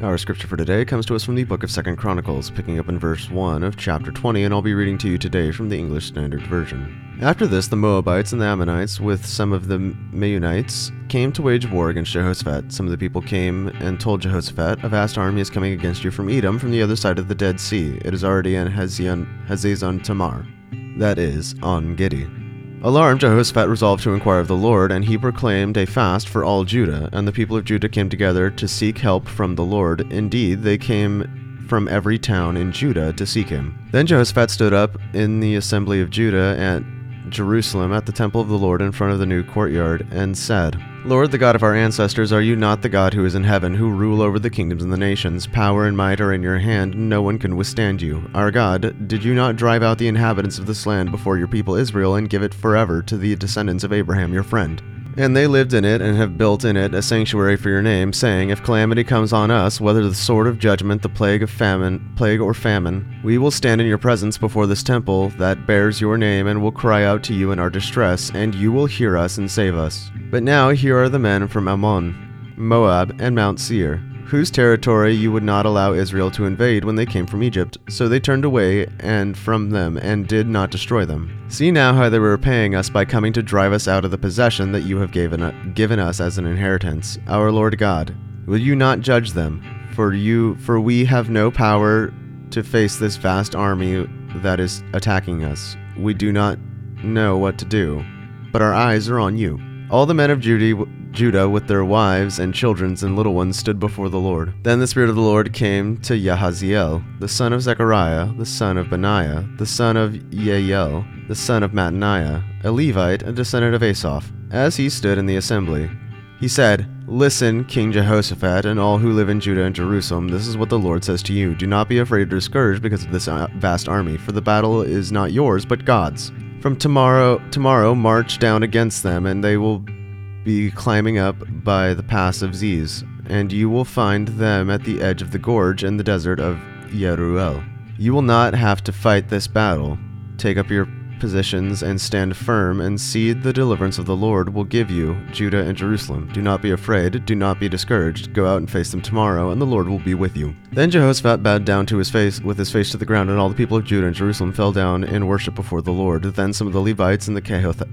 Our scripture for today comes to us from the book of Second Chronicles, picking up in verse 1 of chapter 20, and I'll be reading to you today from the English Standard Version. After this, the Moabites and the Ammonites, with some of the Meunites, came to wage war against Jehoshaphat. Some of the people came and told Jehoshaphat, A vast army is coming against you from Edom, from the other side of the Dead Sea. It is already in Hazazon Tamar, that is, En Gedi. Alarmed, Jehoshaphat resolved to inquire of the Lord, and he proclaimed a fast for all Judah. And the people of Judah came together to seek help from the Lord. Indeed, they came from every town in Judah to seek him. Then Jehoshaphat stood up in the assembly of Judah at Jerusalem at the temple of the Lord in front of the new courtyard, and said, Lord, the God of our ancestors, are you not the God who is in heaven, who rule over the kingdoms and the nations? Power and might are in your hand, and no one can withstand you. Our God, did you not drive out the inhabitants of this land before your people Israel and give it forever to the descendants of Abraham your friend? And they lived in it and have built in it a sanctuary for your name, saying, If calamity comes on us, whether the sword of judgment, the plague of famine, plague or famine, we will stand in your presence before this temple that bears your name, and will cry out to you in our distress, and you will hear us and save us. But now here are the men from Ammon, Moab, and Mount Seir whose territory you would not allow Israel to invade when they came from Egypt. So they turned away and from them and did not destroy them. See now how they were repaying us by coming to drive us out of the possession that you have given, uh, given us as an inheritance. Our Lord God, will you not judge them? For you for we have no power to face this vast army that is attacking us. We do not know what to do, but our eyes are on you. All the men of Judah Judah with their wives and children and little ones stood before the Lord. Then the Spirit of the Lord came to Yahaziel, the son of Zechariah, the son of Benaiah, the son of Yael, the son of Mattaniah, a Levite, a descendant of Asaph, as he stood in the assembly. He said, Listen, King Jehoshaphat, and all who live in Judah and Jerusalem, this is what the Lord says to you. Do not be afraid or discouraged because of this uh, vast army, for the battle is not yours, but God's. From tomorrow, tomorrow march down against them, and they will be climbing up by the pass of Ziz, and you will find them at the edge of the gorge in the desert of Yeruel. You will not have to fight this battle. Take up your positions and stand firm, and see the deliverance of the Lord will give you, Judah and Jerusalem. Do not be afraid, do not be discouraged. Go out and face them tomorrow, and the Lord will be with you. Then Jehoshaphat bowed down to his face, with his face to the ground, and all the people of Judah and Jerusalem fell down in worship before the Lord. Then some of the Levites and the Kehathites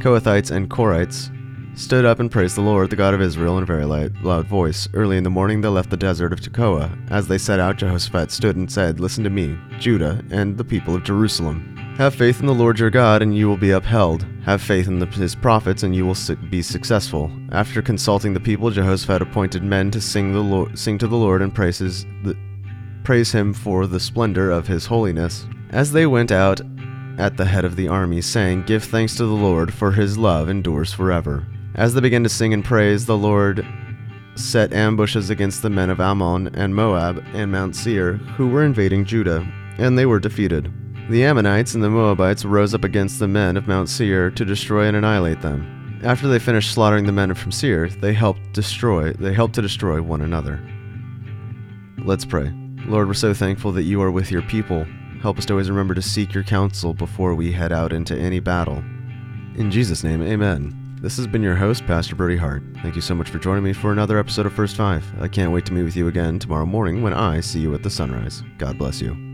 Kohathites and Korites stood up and praised the Lord, the God of Israel, in a very loud voice. Early in the morning they left the desert of Tekoa. As they set out, Jehoshaphat stood and said, Listen to me, Judah, and the people of Jerusalem. Have faith in the Lord your God, and you will be upheld. Have faith in the, his prophets, and you will be successful. After consulting the people, Jehoshaphat appointed men to sing, the sing to the Lord and praises the, praise him for the splendor of his holiness. As they went out at the head of the army, saying, Give thanks to the Lord, for his love endures forever. As they began to sing and praise, the Lord set ambushes against the men of Ammon and Moab and Mount Seir, who were invading Judah, and they were defeated. The Ammonites and the Moabites rose up against the men of Mount Seir to destroy and annihilate them. After they finished slaughtering the men from Seir, they helped destroy they helped to destroy one another. Let's pray. Lord, we're so thankful that you are with your people Help us to always remember to seek your counsel before we head out into any battle. In Jesus' name, amen. This has been your host, Pastor Brody Hart. Thank you so much for joining me for another episode of First Five. I can't wait to meet with you again tomorrow morning when I see you at the sunrise. God bless you.